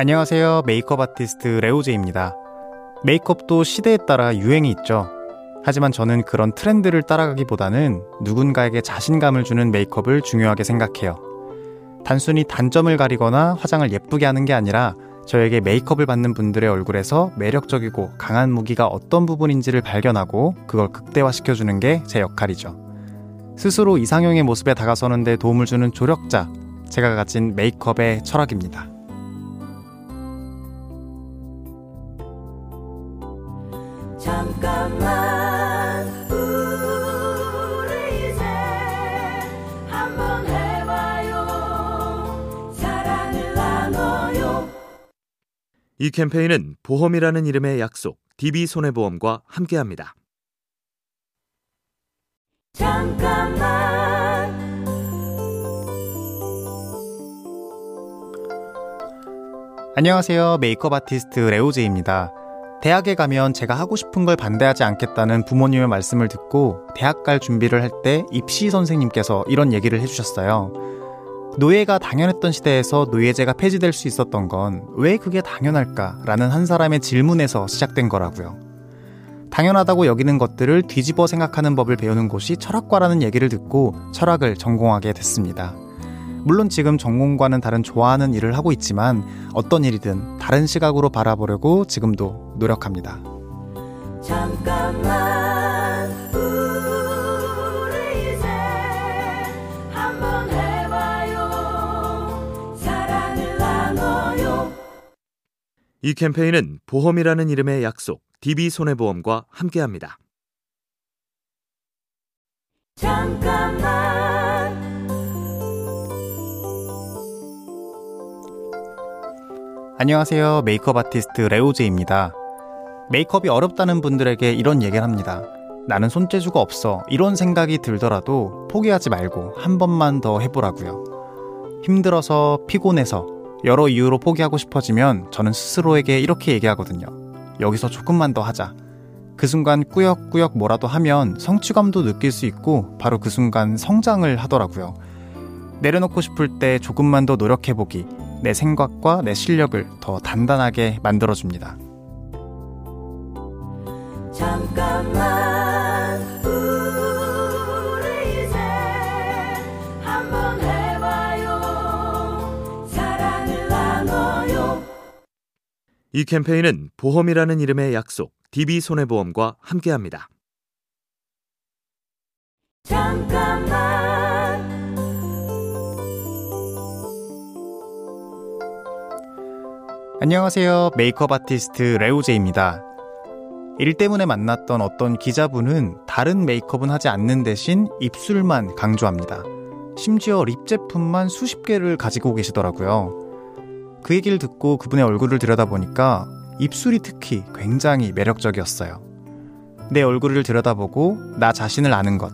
안녕하세요. 메이크업 아티스트 레오제입니다. 메이크업도 시대에 따라 유행이 있죠. 하지만 저는 그런 트렌드를 따라가기보다는 누군가에게 자신감을 주는 메이크업을 중요하게 생각해요. 단순히 단점을 가리거나 화장을 예쁘게 하는 게 아니라 저에게 메이크업을 받는 분들의 얼굴에서 매력적이고 강한 무기가 어떤 부분인지를 발견하고 그걸 극대화시켜주는 게 제 역할이죠. 스스로 이상형의 모습에 다가서는데 도움을 주는 조력자, 제가 가진 메이크업의 철학입니다. 잠깐만 우리 이제 한번 해봐요 사랑을 나눠요 이 캠페인은 보험이라는 이름의 약속 DB손해보험과 함께합니다. 잠깐만 안녕하세요. 메이크업 아티스트 레오제입니다. 대학에 가면 제가 하고 싶은 걸 반대하지 않겠다는 부모님의 말씀을 듣고 대학 갈 준비를 할 때 입시 선생님께서 이런 얘기를 해주셨어요. 노예가 당연했던 시대에서 노예제가 폐지될 수 있었던 건 왜 그게 당연할까? 라는 한 사람의 질문에서 시작된 거라고요. 당연하다고 여기는 것들을 뒤집어 생각하는 법을 배우는 곳이 철학과라는 얘기를 듣고 철학을 전공하게 됐습니다. 물론 지금 전공과는 다른 좋아하는 일을 하고 있지만 어떤 일이든 다른 시각으로 바라보려고 지금도 노력합니다. 잠깐만 우리 이제 한번 해봐요 사랑을 나눠요 이 캠페인은 보험이라는 이름의 약속 DB손해보험과 함께합니다. 잠깐만 안녕하세요. 메이크업 아티스트 레오제입니다. 메이크업이 어렵다는 분들에게 이런 얘기를 합니다. 나는 손재주가 없어. 이런 생각이 들더라도 포기하지 말고 한 번만 더 해보라고요. 힘들어서, 피곤해서, 여러 이유로 포기하고 싶어지면 저는 스스로에게 이렇게 얘기하거든요. 여기서 조금만 더 하자. 그 순간 꾸역꾸역 뭐라도 하면 성취감도 느낄 수 있고 바로 그 순간 성장을 하더라고요. 내려놓고 싶을 때 조금만 더 노력해보기. 내 생각과 내 실력을 더 단단하게 만들어줍니다. 잠깐만 우리 이제 한번 해봐요 사랑을 나눠요 이 캠페인은 보험이라는 이름의 약속 DB손해보험과 함께합니다. 잠깐만 안녕하세요. 메이크업 아티스트 레오제입니다. 일 때문에 만났던 어떤 기자분은 다른 메이크업은 하지 않는 대신 입술만 강조합니다. 심지어 립 제품만 수십 개를 가지고 계시더라고요. 그 얘기를 듣고 그분의 얼굴을 들여다보니까 입술이 특히 굉장히 매력적이었어요. 내 얼굴을 들여다보고 나 자신을 아는 것.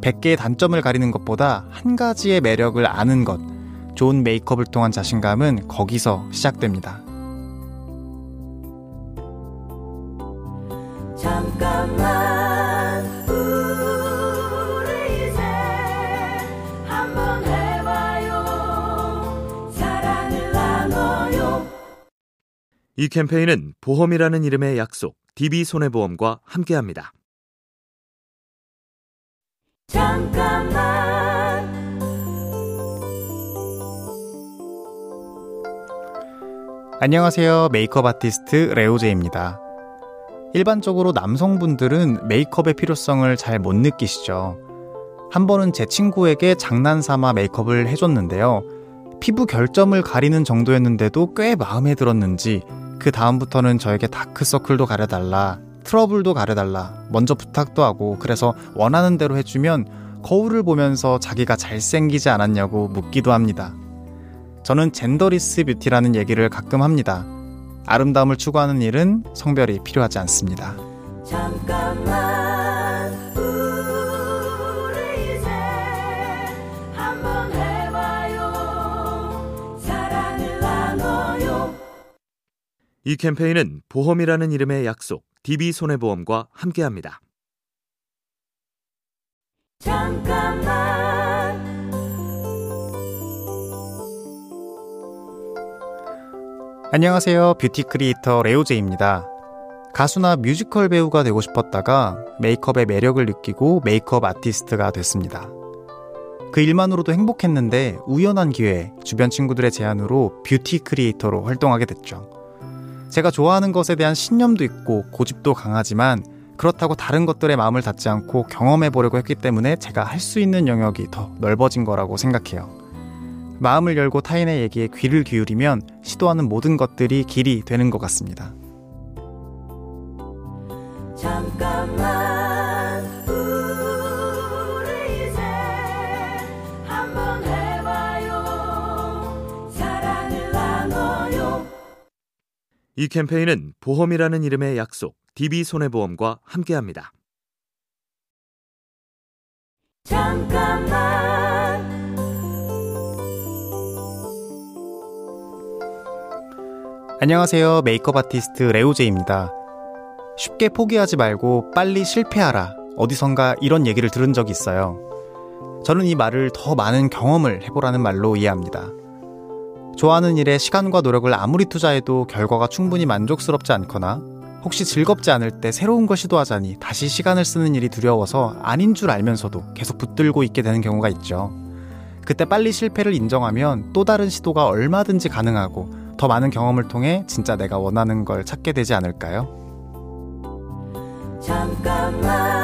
100개의 단점을 가리는 것보다 한 가지의 매력을 아는 것. 좋은 메이크업을 통한 자신감은 거기서 시작됩니다. 이 캠페인은 보험이라는 이름의 약속 DB손해보험과 함께합니다. 잠깐만 안녕하세요. 메이크업 아티스트 레오제입니다. 일반적으로 남성분들은 메이크업의 필요성을 잘 못 느끼시죠. 한 번은 제 친구에게 장난삼아 메이크업을 해줬는데요. 피부 결점을 가리는 정도였는데도 꽤 마음에 들었는지 그 다음부터는 저에게 다크서클도 가려달라, 트러블도 가려달라, 먼저 부탁도 하고 그래서 원하는 대로 해주면 거울을 보면서 자기가 잘생기지 않았냐고 묻기도 합니다. 저는 genderless beauty라는 얘기를 가끔 합니다. 아름다움을 추구하는 일은 성별이 필요하지 않습니다. 이 캠페인은 보험이라는 이름의 약속 DB손해보험과 함께합니다. 잠깐만 안녕하세요. beauty creator 레오제이입니다. 가수나 뮤지컬 배우가 되고 싶었다가 메이크업의 매력을 느끼고 메이크업 아티스트가 됐습니다. 그 일만으로도 행복했는데 우연한 기회에 주변 친구들의 제안으로 beauty creator로 활동하게 됐죠. 제가 좋아하는 것에 대한 신념도 있고 고집도 강하지만 그렇다고 다른 것들의 마음을 닫지 않고 경험해 보려고 했기 때문에 제가 할 수 있는 영역이 더 넓어진 거라고 생각해요. 마음을 열고 타인의 얘기에 귀를 기울이면 시도하는 모든 것들이 길이 되는 것 같습니다. 잠깐만 이 캠페인은 보험이라는 이름의 약속 DB손해보험과 함께합니다. 잠깐만 안녕하세요. 메이크업 아티스트 레오제입니다. 쉽게 포기하지 말고 빨리 실패하라. 어디선가 이런 얘기를 들은 적이 있어요. 저는 이 말을 더 많은 경험을 해보라는 말로 이해합니다. 좋아하는 일에 시간과 노력을 아무리 투자해도 결과가 충분히 만족스럽지 않거나 혹시 즐겁지 않을 때 새로운 걸 시도하자니 다시 시간을 쓰는 일이 두려워서 아닌 줄 알면서도 계속 붙들고 있게 되는 경우가 있죠. 그때 빨리 실패를 인정하면 또 다른 시도가 얼마든지 가능하고 더 많은 경험을 통해 진짜 내가 원하는 걸 찾게 되지 않을까요? 잠깐만